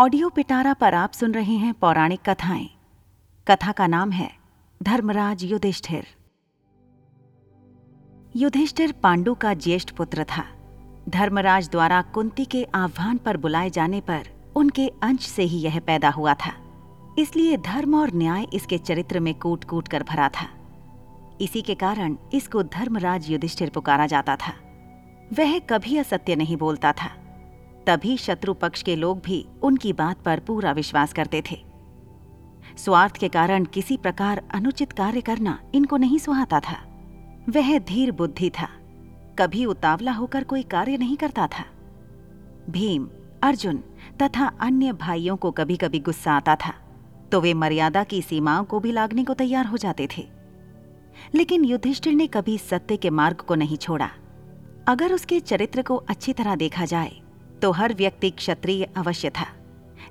Audio पिटारा पर आप सुन रहे हैं पौराणिक कथाएँ। कथा का नाम है धर्मराज युधिष्ठिर। युधिष्ठिर पांडु का ज्येष्ठ पुत्र था। धर्मराज द्वारा कुंती के आह्वान पर बुलाए जाने पर उनके अंश से ही यह पैदा हुआ था। इसलिए धर्म और न्याय इसके चरित्र में कूट कूट कर भरा था। इसी के कारण इसको धर्मराज युधिष्ठिर पुकारा जाता था। वह कभी असत्य नहीं बोलता था। तभी शत्रु पक्ष के लोग भी उनकी बात पर पूरा विश्वास करते थे। स्वार्थ के कारण किसी प्रकार अनुचित कार्य करना इनको नहीं सुहाता था। वह धीर बुद्धि था। कभी उतावला होकर कोई कार्य नहीं करता था। भीम, अर्जुन तथा अन्य भाइयों को कभी कभी गुस्सा आता था तो वे मर्यादा की सीमाओं को भी लागने को तैयार हो जाते थे। लेकिन युधिष्ठिर ने कभी सत्य के मार्ग को नहीं छोड़ा। अगर उसके चरित्र को अच्छी तरह देखा जाए तो हर व्यक्ति क्षत्रिय अवश्य था,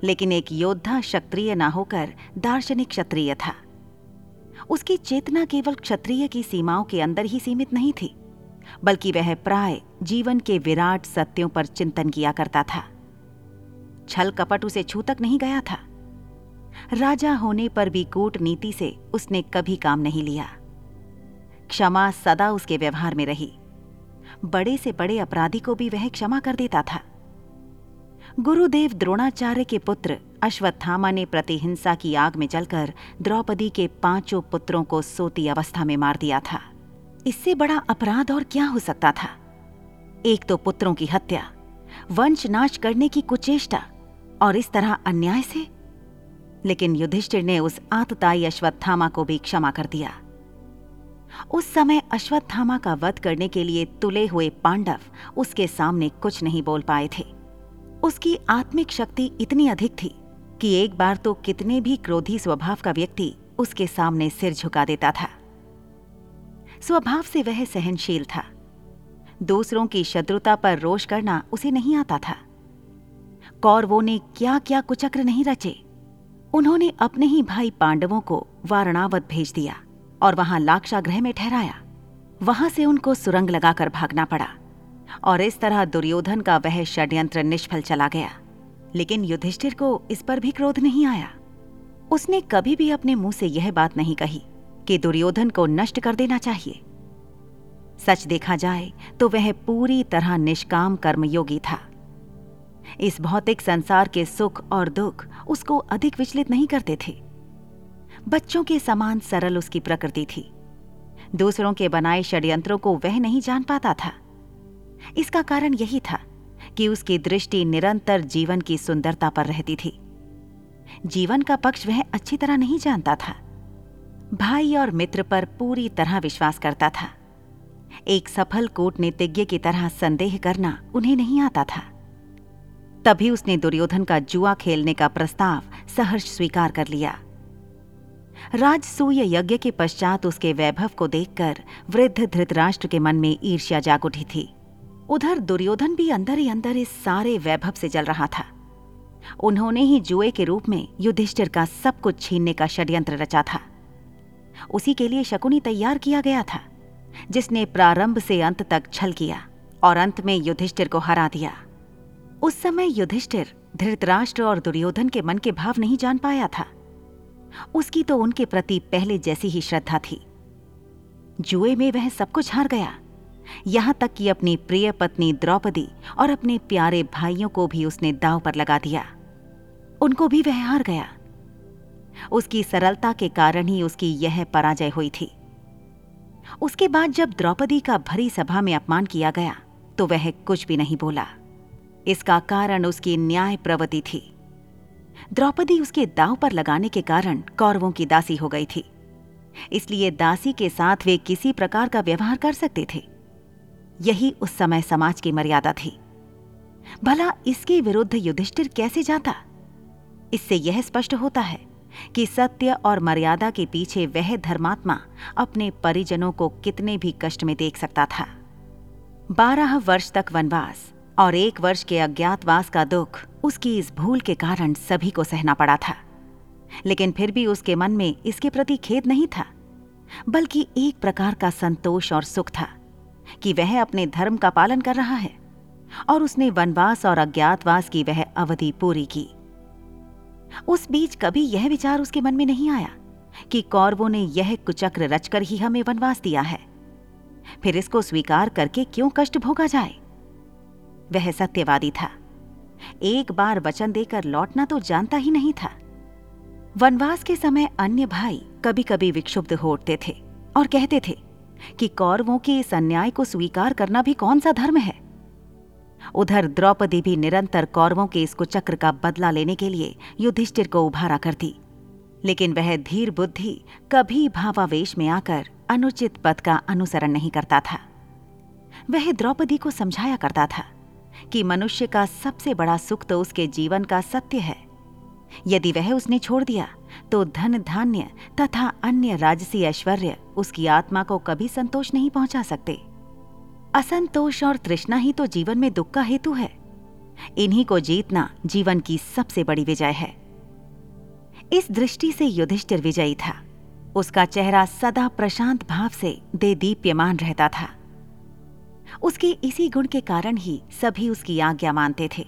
लेकिन एक योद्धा क्षत्रिय ना होकर दार्शनिक क्षत्रिय था। उसकी चेतना केवल क्षत्रिय की सीमाओं के अंदर ही सीमित नहीं थी, बल्कि वह प्राय जीवन के विराट सत्यों पर चिंतन किया करता था। छल कपट उसे छू तक नहीं गया था। राजा होने पर भी कूटनीति से उसने कभी काम नहीं लिया। क्षमा सदा उसके व्यवहार में रही। बड़े से बड़े अपराधी को भी वह क्षमा कर देता था। गुरुदेव द्रोणाचार्य के पुत्र अश्वत्थामा ने प्रतिहिंसा की आग में जलकर द्रौपदी के पाँचों पुत्रों को सोती अवस्था में मार दिया था। इससे बड़ा अपराध और क्या हो सकता था? एक तो पुत्रों की हत्या, वंश नाश करने की कुचेष्टा और इस तरह अन्याय से। लेकिन युधिष्ठिर ने उस आतताई अश्वत्थामा को भी क्षमा कर दिया। उस समय अश्वत्थामा का वध करने के लिए तुले हुए पांडव उसके सामने कुछ नहीं बोल पाए थे। उसकी आत्मिक शक्ति इतनी अधिक थी कि एक बार तो कितने भी क्रोधी स्वभाव का व्यक्ति उसके सामने सिर झुका देता था। स्वभाव से वह सहनशील था। दूसरों की शत्रुता पर रोष करना उसे नहीं आता था। कौरवों ने क्या क्या कुचक्र नहीं रचे। उन्होंने अपने ही भाई पांडवों को वारणावत भेज दिया और वहाँ लाक्षाग्रह में ठहराया। वहाँ से उनको सुरंग लगाकर भागना पड़ा। और इस तरह दुर्योधन का वह षड्यंत्र निष्फल चला गया। लेकिन युधिष्ठिर को इस पर भी क्रोध नहीं आया। उसने कभी भी अपने मुँह से यह बात नहीं कही कि दुर्योधन को नष्ट कर देना चाहिए। सच देखा जाए तो वह पूरी तरह निष्काम कर्मयोगी था। इस भौतिक संसार के सुख और दुख उसको अधिक विचलित नहीं करते थे। बच्चों के समान सरल उसकी प्रकृति थी। दूसरों के बनाए षड्यंत्रों को वह नहीं जान पाता था। इसका कारण यही था कि उसकी दृष्टि निरंतर जीवन की सुंदरता पर रहती थी। जीवन का पक्ष वह अच्छी तरह नहीं जानता था। भाई और मित्र पर पूरी तरह विश्वास करता था। एक सफल कूटनीतिज्ञ की तरह संदेह करना उन्हें नहीं आता था। तभी उसने दुर्योधन का जुआ खेलने का प्रस्ताव सहर्ष स्वीकार कर लिया। राजसूय यज्ञ के पश्चात उसके वैभव को देखकर वृद्ध धृतराष्ट्र के मन में ईर्ष्या जाग उठी थी। उधर दुर्योधन भी अंदर ही अंदर इस सारे वैभव से जल रहा था। उन्होंने ही जुए के रूप में युधिष्ठिर का सब कुछ छीनने का षड्यंत्र रचा था। उसी के लिए शकुनी तैयार किया गया था, जिसने प्रारंभ से अंत तक छल किया और अंत में युधिष्ठिर को हरा दिया। उस समय युधिष्ठिर धृतराष्ट्र और दुर्योधन के मन के भाव नहीं जान पाया था। उसकी तो उनके प्रति पहले जैसी ही श्रद्धा थी। जुए में वह सब कुछ हार गया। यहाँ तक कि अपनी प्रिय पत्नी द्रौपदी और अपने प्यारे भाइयों को भी उसने दाव पर लगा दिया। उनको भी वह हार गया। उसकी सरलता के कारण ही उसकी यह पराजय हुई थी। उसके बाद जब द्रौपदी का भरी सभा में अपमान किया गया तो वह कुछ भी नहीं बोला। इसका कारण उसकी न्याय प्रवृत्ति थी। द्रौपदी उसके दाव पर लगाने के कारण कौरवों की दासी हो गई थी। इसलिए दासी के साथ वे किसी प्रकार का व्यवहार कर सकते थे। यही उस समय समाज की मर्यादा थी। भला इसके विरुद्ध युधिष्ठिर कैसे जाता? इससे यह स्पष्ट होता है कि सत्य और मर्यादा के पीछे वह धर्मात्मा अपने परिजनों को कितने भी कष्ट में देख सकता था। बारह वर्ष तक वनवास और एक वर्ष के अज्ञातवास का दुख उसकी इस भूल के कारण सभी को सहना पड़ा था। लेकिन फिर भी उसके मन में इसके प्रति खेद नहीं था, बल्कि एक प्रकार का संतोष और सुख था। कि वह अपने धर्म का पालन कर रहा है, और उसने वनवास और अज्ञातवास की वह अवधि पूरी की। उस बीच कभी यह विचार उसके मन में नहीं आया कि कौरवों ने यह कुचक्र रचकर ही हमें वनवास दिया है। फिर इसको स्वीकार करके क्यों कष्ट भोगा जाए? वह सत्यवादी था। एक बार वचन देकर लौटना तो जानता ही नहीं था। वनवास के समय अन्य भाई कभी कभी विक्षुब्ध हो उठते थे और कहते थे कि कौरवों के इस अन्याय को स्वीकार करना भी कौन सा धर्म है? उधर द्रौपदी भी निरंतर कौरवों के इस कुचक्र का बदला लेने के लिए युधिष्ठिर को उभारा करती। लेकिन वह धीर बुद्धि कभी भावावेश में आकर अनुचित पद का अनुसरण नहीं करता था। वह द्रौपदी को समझाया करता था कि मनुष्य का सबसे बड़ा सुख तो उसके जीवन का सत्य है। यदि वह उसने छोड़ दिया तो धन धान्य तथा अन्य राजसी ऐश्वर्य उसकी आत्मा को कभी संतोष नहीं पहुँचा सकते। असंतोष और तृष्णा ही तो जीवन में दुख का हेतु है। इन्हीं को जीतना जीवन की सबसे बड़ी विजय है। इस दृष्टि से युधिष्ठिर विजयी था। उसका चेहरा सदा प्रशांत भाव से दे दीप्यमान रहता था। उसके इसी गुण के कारण ही सभी उसकी आज्ञा मानते थे।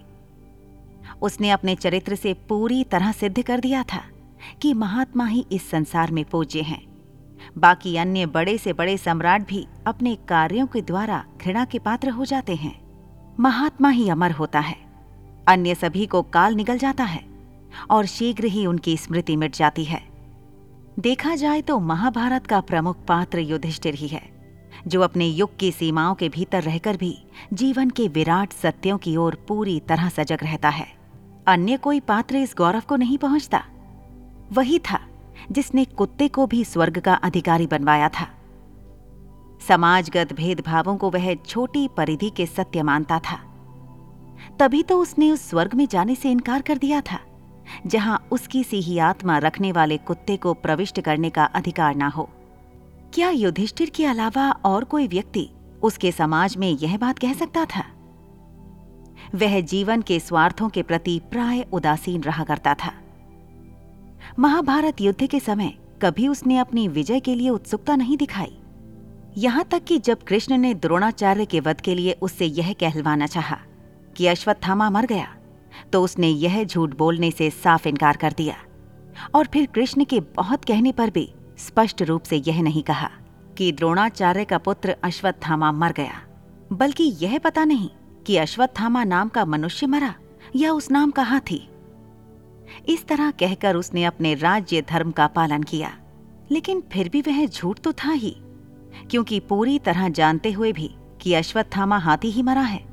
उसने अपने चरित्र से पूरी तरह सिद्ध कर दिया था। कि महात्मा ही इस संसार में पूज्य हैं। बाकी अन्य बड़े से बड़े सम्राट भी अपने कार्यों के द्वारा घृणा के पात्र हो जाते हैं। महात्मा ही अमर होता है। अन्य सभी को काल निकल जाता है और शीघ्र ही उनकी स्मृति मिट जाती है। देखा जाए तो महाभारत का प्रमुख पात्र युधिष्ठिर ही है, जो अपने युग की सीमाओं के भीतर रहकर भी जीवन के विराट सत्यों की ओर पूरी तरह सजग रहता है। अन्य कोई पात्र इस गौरव को नहीं पहुँचता। वही था जिसने कुत्ते को भी स्वर्ग का अधिकारी बनवाया था। समाजगत भेदभावों को वह छोटी परिधि के सत्य मानता था। तभी तो उसने उस स्वर्ग में जाने से इनकार कर दिया था, जहाँ उसकी सी ही आत्मा रखने वाले कुत्ते को प्रविष्ट करने का अधिकार ना हो। क्या युधिष्ठिर के अलावा और कोई व्यक्ति उसके समाज में यह बात कह सकता था? वह जीवन के स्वार्थों के प्रति प्राय उदासीन रहा करता था। महाभारत युद्ध के समय कभी उसने अपनी विजय के लिए उत्सुकता नहीं दिखाई। यहाँ तक कि जब कृष्ण ने द्रोणाचार्य के वध के लिए उससे यह कहलवाना चाहा कि अश्वत्थामा मर गया तो उसने यह झूठ बोलने से साफ़ इनकार कर दिया। और फिर कृष्ण के बहुत कहने पर भी स्पष्ट रूप से यह नहीं कहा कि द्रोणाचार्य का पुत्र अश्वत्थामा मर गया, बल्कि यह पता नहीं कि अश्वत्थामा नाम का मनुष्य मरा या उस नाम का हाथी। इस तरह कहकर उसने अपने राज्य धर्म का पालन किया। लेकिन फिर भी वह झूठ तो था ही, क्योंकि पूरी तरह जानते हुए भी कि अश्वत्थामा हाथी ही मरा है,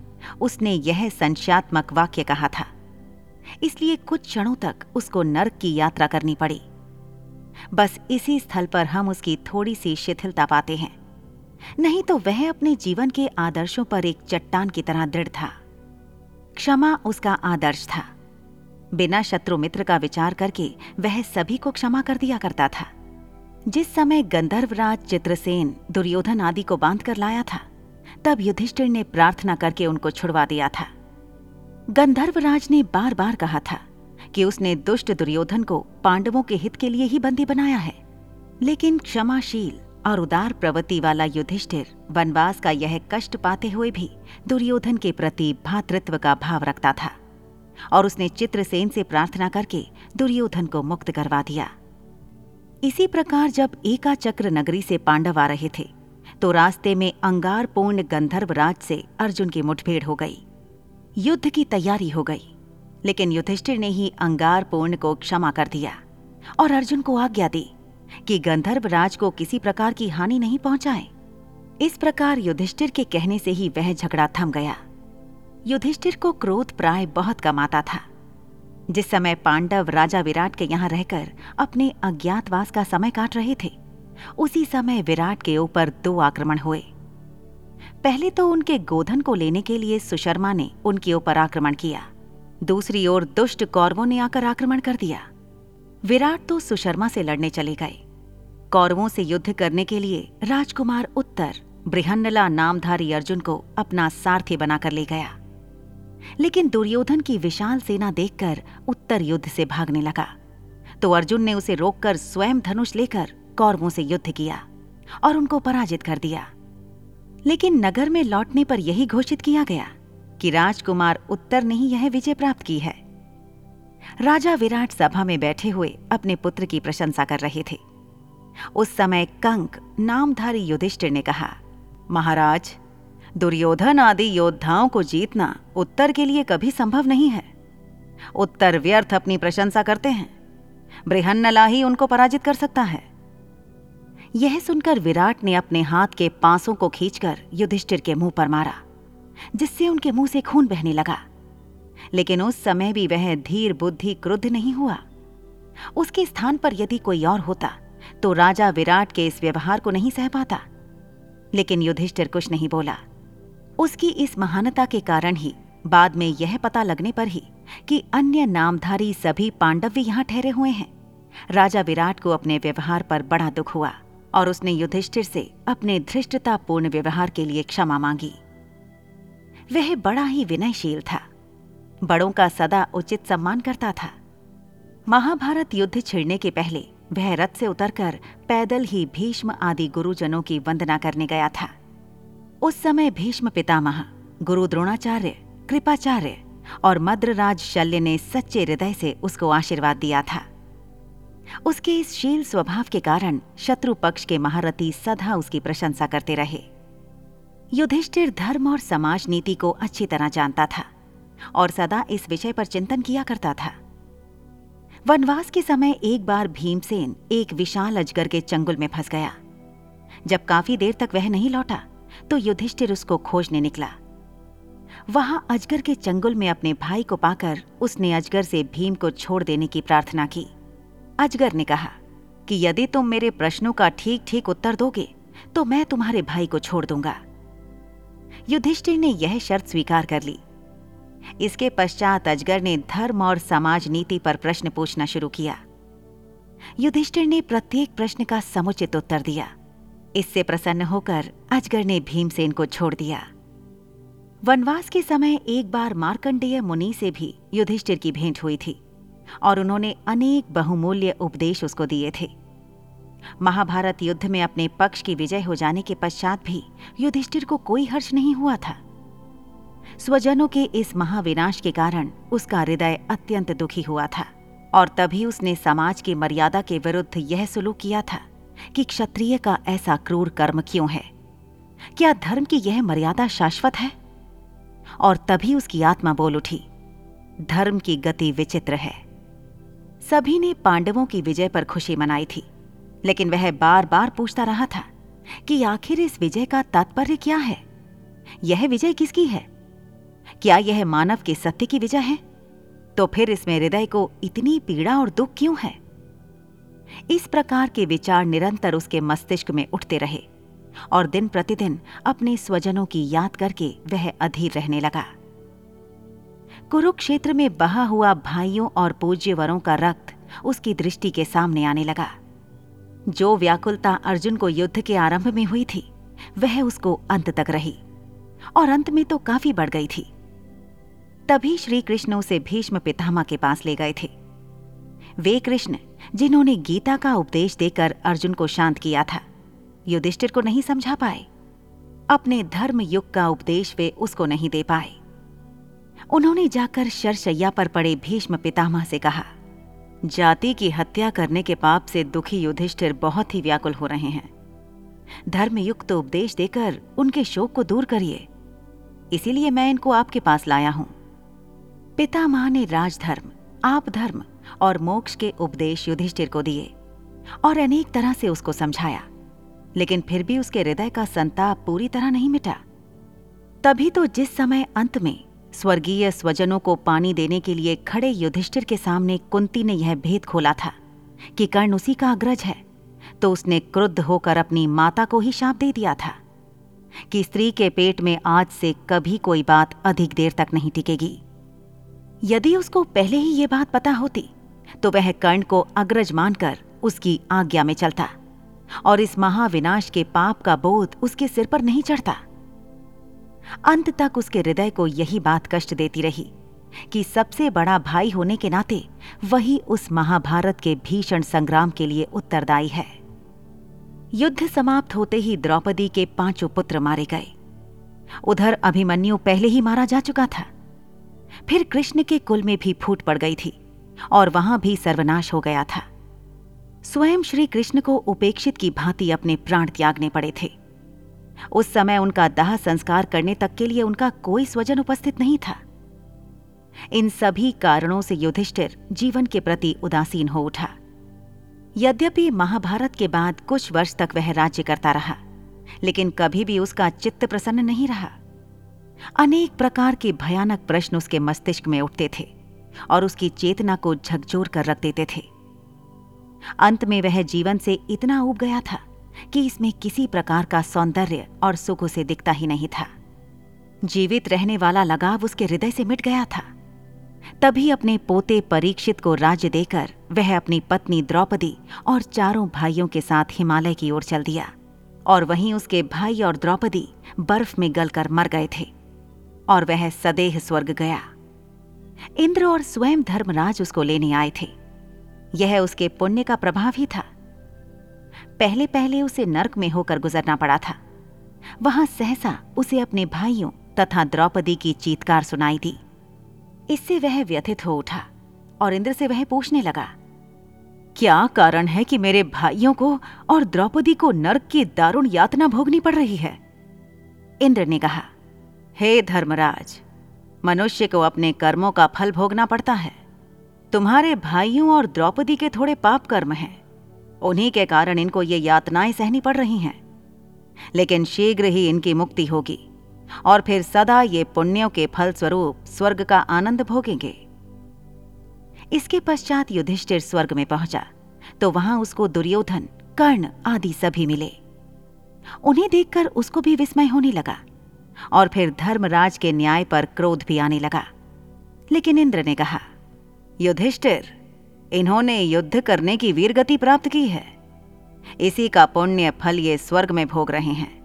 उसने यह संशयात्मक वाक्य कहा था। इसलिए कुछ क्षणों तक उसको नर्क की यात्रा करनी पड़ी। बस इसी स्थल पर हम उसकी थोड़ी सी शिथिलता पाते हैं। नहीं तो वह अपने जीवन के आदर्शों पर एक चट्टान की तरह दृढ़ था। क्षमा उसका आदर्श था। बिना शत्रु मित्र का विचार करके वह सभी को क्षमा कर दिया करता था। जिस समय गंधर्वराज, चित्रसेन, दुर्योधन आदि को बाँध कर लाया था, तब युधिष्ठिर ने प्रार्थना करके उनको छुड़वा दिया था। गंधर्वराज ने बार बार कहा था कि उसने दुष्ट दुर्योधन को पांडवों के हित के लिए ही बंदी बनाया है। लेकिन क्षमाशील और उदार प्रवृत्ति वाला युधिष्ठिर वनवास का यह कष्ट पाते हुए भी दुर्योधन के प्रति भातृत्व का भाव रखता था। और उसने चित्रसेन से प्रार्थना करके दुर्योधन को मुक्त करवा दिया। इसी प्रकार जब एका चक्र नगरी से पांडव आ रहे थे तो रास्ते में अंगार पूर्ण गंधर्व राज से अर्जुन की मुठभेड़ हो गई। युद्ध की तैयारी हो गई, लेकिन युधिष्ठिर ने ही अंगार पूर्ण को क्षमा कर दिया और अर्जुन को आज्ञा दी कि गंधर्व राज को किसी प्रकार की हानि नहीं पहुँचाए। इस प्रकार युधिष्ठिर के कहने से ही वह झगड़ा थम गया। युधिष्ठिर को क्रोध प्राय बहुत कम आता था। जिस समय पांडव राजा विराट के यहाँ रहकर अपने अज्ञातवास का समय काट रहे थे, उसी समय विराट के ऊपर दो आक्रमण हुए। पहले तो उनके गोधन को लेने के लिए सुशर्मा ने उनके ऊपर आक्रमण किया, दूसरी ओर दुष्ट कौरवों ने आकर आक्रमण कर दिया। विराट तो सुशर्मा से लड़ने चले गए। कौरवों से युद्ध करने के लिए राजकुमार उत्तर बृहन्नला नामधारी अर्जुन को अपना सारथी बनाकर ले गया। लेकिन दुर्योधन की विशाल सेना देखकर उत्तर युद्ध से भागने लगा। तो अर्जुन ने उसे रोककर स्वयं धनुष लेकर कौरवों से युद्ध किया और उनको पराजित कर दिया। लेकिन नगर में लौटने पर यही घोषित किया गया कि राजकुमार उत्तर ने ही यह विजय प्राप्त की है। राजा विराट सभा में बैठे हुए अपने पुत्र की प्रशंसा कर रहे थे। उस समय कंक नामधारी युधिष्ठिर ने कहा, महाराज दुर्योधन आदि योद्धाओं को जीतना उत्तर के लिए कभी संभव नहीं है। उत्तर व्यर्थ अपनी प्रशंसा करते हैं। बृहन्नला ही उनको पराजित कर सकता है। यह सुनकर विराट ने अपने हाथ के पांसों को खींचकर युधिष्ठिर के मुँह पर मारा, जिससे उनके मुँह से खून बहने लगा। लेकिन उस समय भी वह धीर बुद्धि क्रुद्ध नहीं हुआ। उसके स्थान पर यदि कोई और होता तो राजा विराट के इस व्यवहार को नहीं सह पाता। लेकिन युधिष्ठिर कुछ नहीं बोला। उसकी इस महानता के कारण ही, बाद में यह पता लगने पर ही, कि अन्य नामधारी सभी पांडव भी यहाँ ठहरे हुए हैं। राजा विराट को अपने व्यवहार पर बड़ा दुख हुआ, और उसने युधिष्ठिर से अपने धृष्टतापूर्ण व्यवहार के लिए क्षमा मांगी। वह बड़ा ही विनयशील था। बड़ों का सदा उचित सम्मान करता था। महाभारत युद्ध छिड़ने के पहले, वह रथ से उतरकर पैदल ही भीष्म आदि गुरुजनों की वंदना करने गया था। उस समय भीष्म पितामह गुरु द्रोणाचार्य, कृपाचार्य और मद्रराज शल्य ने सच्चे हृदय से उसको आशीर्वाद दिया था। उसके इस शील स्वभाव के कारण शत्रु पक्ष के महारथी सदा उसकी प्रशंसा करते रहे। युधिष्ठिर धर्म और समाज नीति को अच्छी तरह जानता था और सदा इस विषय पर चिंतन किया करता था। वनवास के समय एक बार भीमसेन एक विशाल अजगर के चंगुल में फंस गया। जब काफ़ी देर तक वह नहीं लौटा तो युधिष्ठिर उसको खोजने निकला। वहाँ अजगर के चंगुल में अपने भाई को पाकर उसने अजगर से भीम को छोड़ देने की प्रार्थना की। अजगर ने कहा, कि यदि तुम मेरे प्रश्नों का ठीक ठीक उत्तर दोगे तो मैं तुम्हारे भाई को छोड़ दूँगा। युधिष्ठिर ने यह शर्त स्वीकार कर ली। इसके पश्चात अजगर ने धर्म और समाज नीति पर प्रश्न पूछना शुरू किया। युधिष्ठिर ने प्रत्येक प्रश्न का समुचित उत्तर दिया। इससे प्रसन्न होकर अजगर ने भीमसेन को छोड़ दिया। वनवास के समय एक बार मार्कंडेय मुनि से भी युधिष्ठिर की भेंट हुई थी और उन्होंने अनेक बहुमूल्य उपदेश उसको दिए थे। महाभारत युद्ध में अपने पक्ष की विजय हो जाने के पश्चात भी युधिष्ठिर को कोई हर्ष नहीं हुआ था। स्वजनों के इस महाविनाश के कारण उसका हृदय अत्यंत दुखी हुआ था और तभी उसने समाज की मर्यादा के विरुद्ध यह सुलूक किया था। कि क्षत्रिय का ऐसा क्रूर कर्म क्यों है? क्या धर्म की यह मर्यादा शाश्वत है? और तभी उसकी आत्मा बोल उठी, धर्म की गति विचित्र है। सभी ने पांडवों की विजय पर खुशी मनाई थी, लेकिन वह बार बार पूछता रहा था कि आखिर इस विजय का तात्पर्य क्या है? यह विजय किसकी है? क्या यह मानव के सत्य की विजय है? तो फिर इसमें हृदय को इतनी पीड़ा और दुख क्यों है? इस प्रकार के विचार निरंतर उसके मस्तिष्क में उठते रहे और दिन प्रतिदिन अपने स्वजनों की याद करके वह अधीर रहने लगा। कुरुक्षेत्र में बहा हुआ भाइयों और पूज्यवरों का रक्त उसकी दृष्टि के सामने आने लगा। जो व्याकुलता अर्जुन को युद्ध के आरंभ में हुई थी, वह उसको अंत तक रही और अंत में तो काफ़ी बढ़ गई थी। तभी श्री कृष्ण उसे भीष्म पितामह के पास ले गए थे। वे कृष्ण, जिन्होंने गीता का उपदेश देकर अर्जुन को शांत किया था। युधिष्ठिर को नहीं समझा पाए। अपने धर्म युग का उपदेश वे उसको नहीं दे पाए। उन्होंने जाकर शरशैया पर पड़े भीष्म पितामह से कहा, जाति की हत्या करने के पाप से दुखी युधिष्ठिर बहुत ही व्याकुल हो रहे हैं। धर्मयुक्त उपदेश देकर उनके शोक को दूर करिए। इसीलिए मैं इनको आपके पास लाया हूँ। पितामह ने राजधर्म, आप धर्म और मोक्ष के उपदेश युधिष्ठिर को दिए और अनेक तरह से उसको समझाया। लेकिन फिर भी उसके हृदय का संताप पूरी तरह नहीं मिटा। तभी तो जिस समय अंत में स्वर्गीय स्वजनों को पानी देने के लिए खड़े युधिष्ठिर के सामने कुंती ने यह भेद खोला था कि कर्ण उसी का अग्रज है तो उसने क्रुद्ध होकर अपनी माता को ही शाप दे दिया था कि स्त्री के पेट में आज से कभी कोई बात अधिक देर तक नहीं टिकेगी। यदि उसको पहले ही ये बात पता होती तो वह कर्ण को अग्रज मानकर उसकी आज्ञा में चलता और इस महाविनाश के पाप का बोध उसके सिर पर नहीं चढ़ता। अंत तक उसके हृदय को यही बात कष्ट देती रही कि सबसे बड़ा भाई होने के नाते वही उस महाभारत के भीषण संग्राम के लिए उत्तरदायी है। युद्ध समाप्त होते ही द्रौपदी के पाँचों पुत्र मारे गए। उधर अभिमन्यु पहले ही मारा जा चुका था। फिर कृष्ण के कुल में भी फूट पड़ गई थी। और वहाँ भी सर्वनाश हो गया था। स्वयं श्री कृष्ण को उपेक्षित की भांति अपने प्राण त्यागने पड़े थे। उस समय उनका दाह संस्कार करने तक के लिए उनका कोई स्वजन उपस्थित नहीं था। इन सभी कारणों से युधिष्ठिर जीवन के प्रति उदासीन हो उठा। यद्यपि महाभारत के बाद कुछ वर्ष तक वह राज्य करता रहा, लेकिन कभी भी उसका चित्त प्रसन्न नहीं रहा। अनेक प्रकार के भयानक प्रश्न उसके मस्तिष्क में उठते थे। और उसकी चेतना को झकझोर कर रख देते थे। अंत में वह जीवन से इतना उब गया था कि इसमें किसी प्रकार का सौंदर्य और सुख उसे दिखता ही नहीं था। जीवित रहने वाला लगाव उसके हृदय से मिट गया था। तभी अपने पोते परीक्षित को राज्य देकर वह अपनी पत्नी द्रौपदी और चारों भाइयों के साथ हिमालय की ओर चल दिया और वहीं उसके भाई और द्रौपदी बर्फ़ में गलकर मर गए थे और वह सदेह स्वर्ग गया। इंद्र और स्वयं धर्मराज उसको लेने आए थे। यह उसके पुण्य का प्रभाव ही था। पहले पहले उसे नरक में होकर गुजरना पड़ा था। वहाँ सहसा उसे अपने भाइयों तथा द्रौपदी की चीतकार सुनाई दी। इससे वह व्यथित हो उठा और इंद्र से वह पूछने लगा, क्या कारण है कि मेरे भाइयों को और द्रौपदी को नरक की दारुण यातना भोगनी पड़ रही है? इंद्र ने कहा, हे hey धर्मराज मनुष्य को अपने कर्मों का फल भोगना पड़ता है। तुम्हारे भाइयों और द्रौपदी के थोड़े पाप कर्म हैं। उन्हीं के कारण इनको ये यातनाएँ सहनी पड़ रही हैं। लेकिन शीघ्र ही इनकी मुक्ति होगी, और फिर सदा ये पुण्यों के फल स्वरूप स्वर्ग का आनंद भोगेंगे। इसके पश्चात युधिष्ठिर स्वर्ग में पहुँचा तो वहाँ उसको दुर्योधन, कर्ण आदि सभी मिले। उन्हें देखकर उसको भी विस्मय होने लगा। और फिर धर्मराज के न्याय पर क्रोध भी आने लगा। लेकिन इंद्र ने कहा, युधिष्ठिर, इन्होंने युद्ध करने की वीरगति प्राप्त की है। इसी का पुण्य फल ये स्वर्ग में भोग रहे हैं।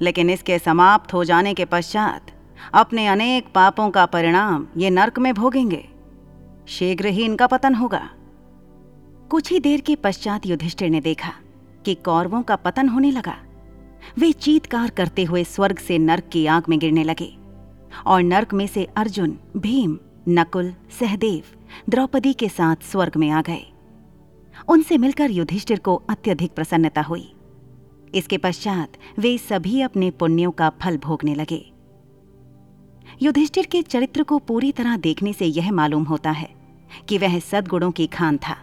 लेकिन इसके समाप्त हो जाने के पश्चात अपने अनेक पापों का परिणाम ये नरक में भोगेंगे। शीघ्र ही इनका पतन होगा। कुछ ही देर के पश्चात युधिष्ठिर ने देखा कि कौरवों का पतन होने लगा। वे चीतकार करते हुए स्वर्ग से नर्क की आग में गिरने लगे। और नर्क में से अर्जुन, भीम, नकुल, सहदेव, द्रौपदी के साथ स्वर्ग में आ गए। उनसे मिलकर युधिष्ठिर को अत्यधिक प्रसन्नता हुई। इसके पश्चात वे सभी अपने पुण्यों का फल भोगने लगे। युधिष्ठिर के चरित्र को पूरी तरह देखने से यह मालूम होता है कि वह सदगुणों की खान था।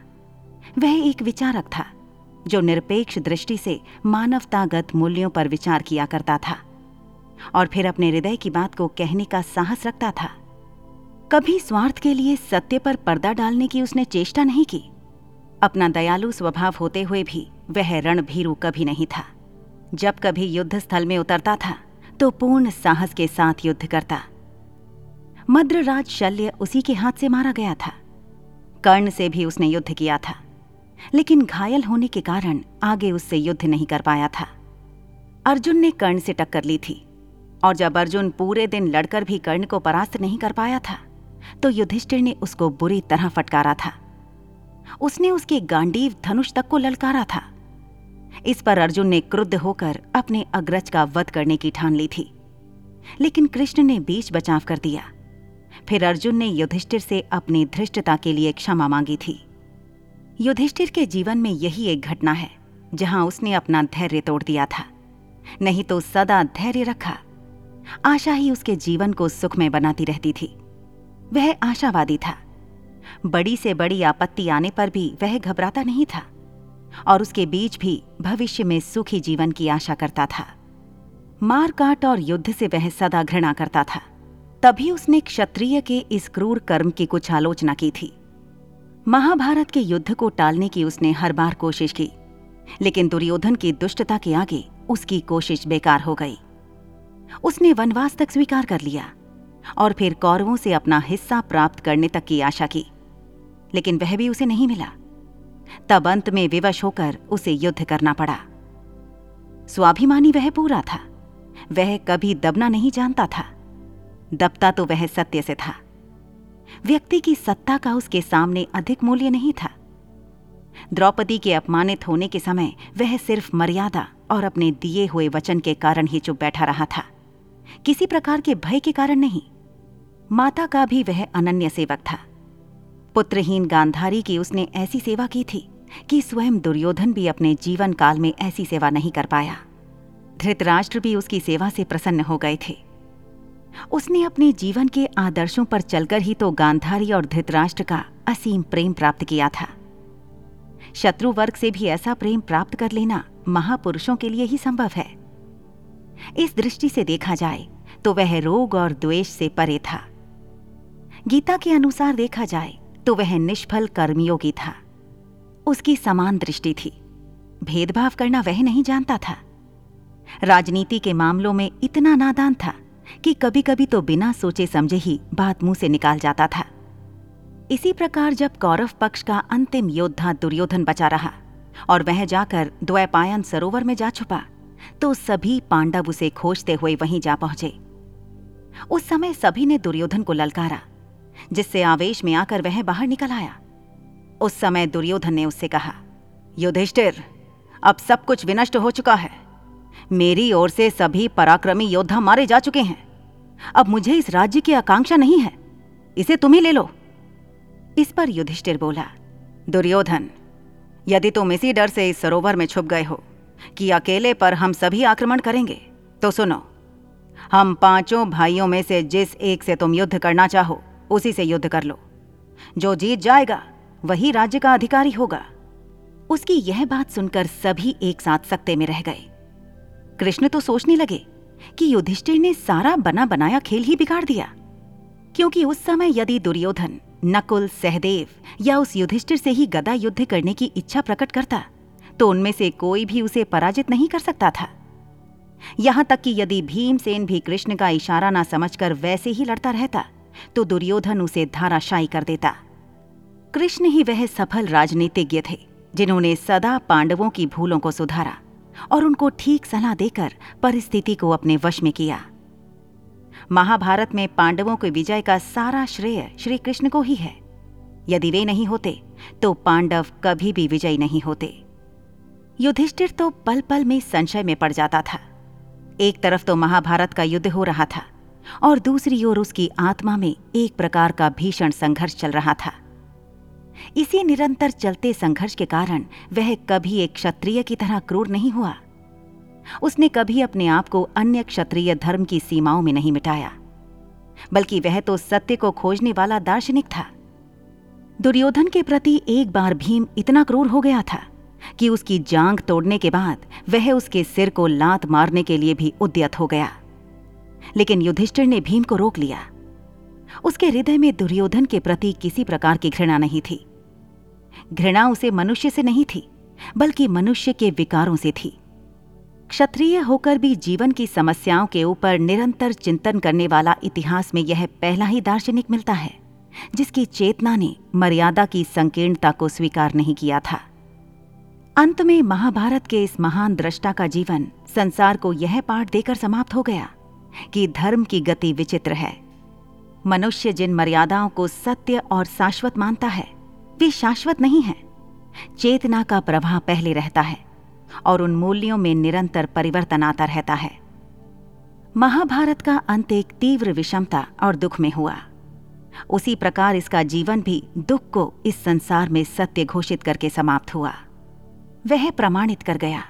वह एक विचारक था। जो निरपेक्ष दृष्टि से मानवतागत मूल्यों पर विचार किया करता था और फिर अपने हृदय की बात को कहने का साहस रखता था। कभी स्वार्थ के लिए सत्य पर पर्दा डालने की उसने चेष्टा नहीं की। अपना दयालु स्वभाव होते हुए भी वह रणभीरु कभी नहीं था। जब कभी युद्ध स्थल में उतरता था तो पूर्ण साहस के साथ युद्ध करता। मद्रराज शल्य उसी के हाथ से मारा गया था। कर्ण से भी उसने युद्ध किया था। लेकिन घायल होने के कारण आगे उससे युद्ध नहीं कर पाया था। अर्जुन ने कर्ण से टक्कर ली थी, और जब अर्जुन पूरे दिन लड़कर भी कर्ण को परास्त नहीं कर पाया था तो युधिष्ठिर ने उसको बुरी तरह फटकारा था। उसने उसके गांडीव धनुष तक को ललकारा था। इस पर अर्जुन ने क्रुद्ध होकर अपने अग्रज का वध करने की ठान ली थी। लेकिन कृष्ण ने बीच बचाव कर दिया। फिर अर्जुन ने युधिष्ठिर से अपनी धृष्टता के लिए क्षमा मांगी थी। युधिष्ठिर के जीवन में यही एक घटना है, जहाँ उसने अपना धैर्य तोड़ दिया था। नहीं तो सदा धैर्य रखा। आशा ही उसके जीवन को सुखमय बनाती रहती थी। वह आशावादी था। बड़ी से बड़ी आपत्ति आने पर भी वह घबराता नहीं था, और उसके बीच भी भविष्य में सुखी जीवन की आशा करता था। मारकाट और युद्ध से वह सदा घृणा करता था। तभी उसने क्षत्रिय के इस क्रूर कर्म की कुछ आलोचना की थी। महाभारत के युद्ध को टालने की उसने हर बार कोशिश की, लेकिन दुर्योधन की दुष्टता के आगे उसकी कोशिश बेकार हो गई। उसने वनवास तक स्वीकार कर लिया और फिर कौरवों से अपना हिस्सा प्राप्त करने तक की आशा की, लेकिन वह भी उसे नहीं मिला। तब अंत में विवश होकर उसे युद्ध करना पड़ा। स्वाभिमानी वह पूरा था, वह कभी दबना नहीं जानता था, दबता तो वह सत्य से था। व्यक्ति की सत्ता का उसके सामने अधिक मूल्य नहीं था। द्रौपदी के अपमानित होने के समय वह सिर्फ़ मर्यादा और अपने दिए हुए वचन के कारण ही चुप बैठा रहा था। किसी प्रकार के भय के कारण नहीं। माता का भी वह अनन्य सेवक था। पुत्रहीन गांधारी की उसने ऐसी सेवा की थी कि स्वयं दुर्योधन भी अपने जीवन काल में ऐसी सेवा नहीं कर पाया। धृतराष्ट्र भी उसकी सेवा से प्रसन्न हो गए थे। उसने अपने जीवन के आदर्शों पर चलकर ही तो गांधारी और धृतराष्ट्र का असीम प्रेम प्राप्त किया था। शत्रु वर्ग से भी ऐसा प्रेम प्राप्त कर लेना महापुरुषों के लिए ही संभव है। इस दृष्टि से देखा जाए तो वह रोग और द्वेष से परे था। गीता के अनुसार देखा जाए तो वह निष्फल कर्मयोगी था। उसकी समान दृष्टि थी। भेदभाव करना वह नहीं जानता था। राजनीति के मामलों में इतना नादान था कि कभी कभी तो बिना सोचे समझे ही बात मुँह से निकाल जाता था। इसी प्रकार जब कौरव पक्ष का अंतिम योद्धा दुर्योधन बचा रहा और वह जाकर द्वैपायन सरोवर में जा छुपा तो सभी पांडव उसे खोजते हुए वहीं जा पहुँचे। उस समय सभी ने दुर्योधन को ललकारा, जिससे आवेश में आकर वह बाहर निकल आया। उस समय दुर्योधन ने उससे कहा, युधिष्ठिर, अब सब कुछ विनष्ट हो चुका है। मेरी ओर से सभी पराक्रमी योद्धा मारे जा चुके हैं। अब मुझे इस राज्य की आकांक्षा नहीं है। इसे तुम ही ले लो। इस पर युधिष्ठिर बोला, दुर्योधन, यदि तुम इसी डर से इस सरोवर में छुप गए हो कि अकेले पर हम सभी आक्रमण करेंगे तो सुनो, हम पाँचों भाइयों में से जिस एक से तुम युद्ध करना चाहो, उसी से युद्ध कर लो। जो जीत जाएगा, वही राज्य का अधिकारी होगा। उसकी यह बात सुनकर सभी एक साथ सकते में रह गए। कृष्ण तो सोचने लगे कि युधिष्ठिर ने सारा बना बनाया खेल ही बिगाड़ दिया। क्योंकि उस समय यदि दुर्योधन, नकुल, सहदेव या उस युधिष्ठिर से ही गदा युद्ध करने की इच्छा प्रकट करता तो उनमें से कोई भी उसे पराजित नहीं कर सकता था। यहाँ तक कि यदि भीमसेन भी कृष्ण का इशारा ना समझकर वैसे ही लड़ता रहता तो दुर्योधन उसे धाराशायी कर देता। कृष्ण ही वह सफल राजनीतिज्ञ थे, जिन्होंने सदा पांडवों की भूलों को सुधारा। और उनको ठीक सलाह देकर परिस्थिति को अपने वश में किया। महाभारत में पांडवों के विजय का सारा श्रेय श्री कृष्ण को ही है। यदि वे नहीं होते तो पांडव कभी भी विजयी नहीं होते। युधिष्ठिर तो पल पल में संशय में पड़ जाता था। एक तरफ़ तो महाभारत का युद्ध हो रहा था और दूसरी ओर उसकी आत्मा में एक प्रकार का भीषण संघर्ष चल रहा था। इसी निरंतर चलते संघर्ष के कारण वह कभी एक क्षत्रिय की तरह क्रूर नहीं हुआ। उसने कभी अपने आप को अन्य क्षत्रिय धर्म की सीमाओं में नहीं मिटाया, बल्कि वह तो सत्य को खोजने वाला दार्शनिक था। दुर्योधन के प्रति एक बार भीम इतना क्रूर हो गया था कि उसकी जांग तोड़ने के बाद वह उसके सिर को लात मारने के लिए भी उद्यत हो गया। लेकिन युधिष्ठिर ने भीम को रोक लिया। उसके हृदय में दुर्योधन के प्रति किसी प्रकार की घृणा नहीं थी। घृणा उसे मनुष्य से नहीं थी, बल्कि मनुष्य के विकारों से थी। क्षत्रिय होकर भी जीवन की समस्याओं के ऊपर निरंतर चिंतन करने वाला इतिहास में यह पहला ही दार्शनिक मिलता है, जिसकी चेतना ने मर्यादा की संकीर्णता को स्वीकार नहीं किया था। अंत में महाभारत के इस महान दृष्टा का जीवन संसार को यह पाठ देकर समाप्त हो गया कि धर्म की गति विचित्र है। मनुष्य जिन मर्यादाओं को सत्य और शाश्वत मानता है वे शाश्वत नहीं है। चेतना का प्रवाह पहले रहता है और उन मूल्यों में निरंतर परिवर्तन आता रहता है। महाभारत का अंत एक तीव्र विषमता और दुख में हुआ। उसी प्रकार इसका जीवन भी दुख को इस संसार में सत्य घोषित करके समाप्त हुआ। वह प्रमाणित कर गया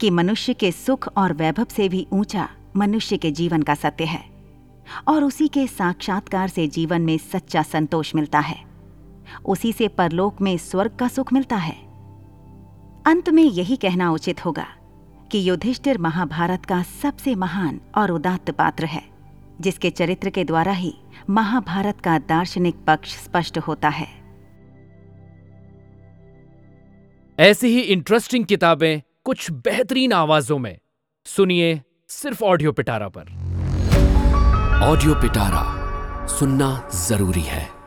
कि मनुष्य के सुख और वैभव से भी ऊँचा मनुष्य के जीवन का सत्य है और उसी के साक्षात्कार से जीवन में सच्चा संतोष मिलता है। उसी से परलोक में स्वर्ग का सुख मिलता है। अंत में यही कहना उचित होगा कि युधिष्ठिर महाभारत का सबसे महान और उदात्त पात्र है जिसके चरित्र के द्वारा ही महाभारत का दार्शनिक पक्ष स्पष्ट होता है। ऐसी ही इंटरेस्टिंग किताबें कुछ बेहतरीन आवाजों में। सुनिए सिर्फ़ ऑडियो पिटारा पर। ऑडियो पिटारा सुनना ज़रूरी है।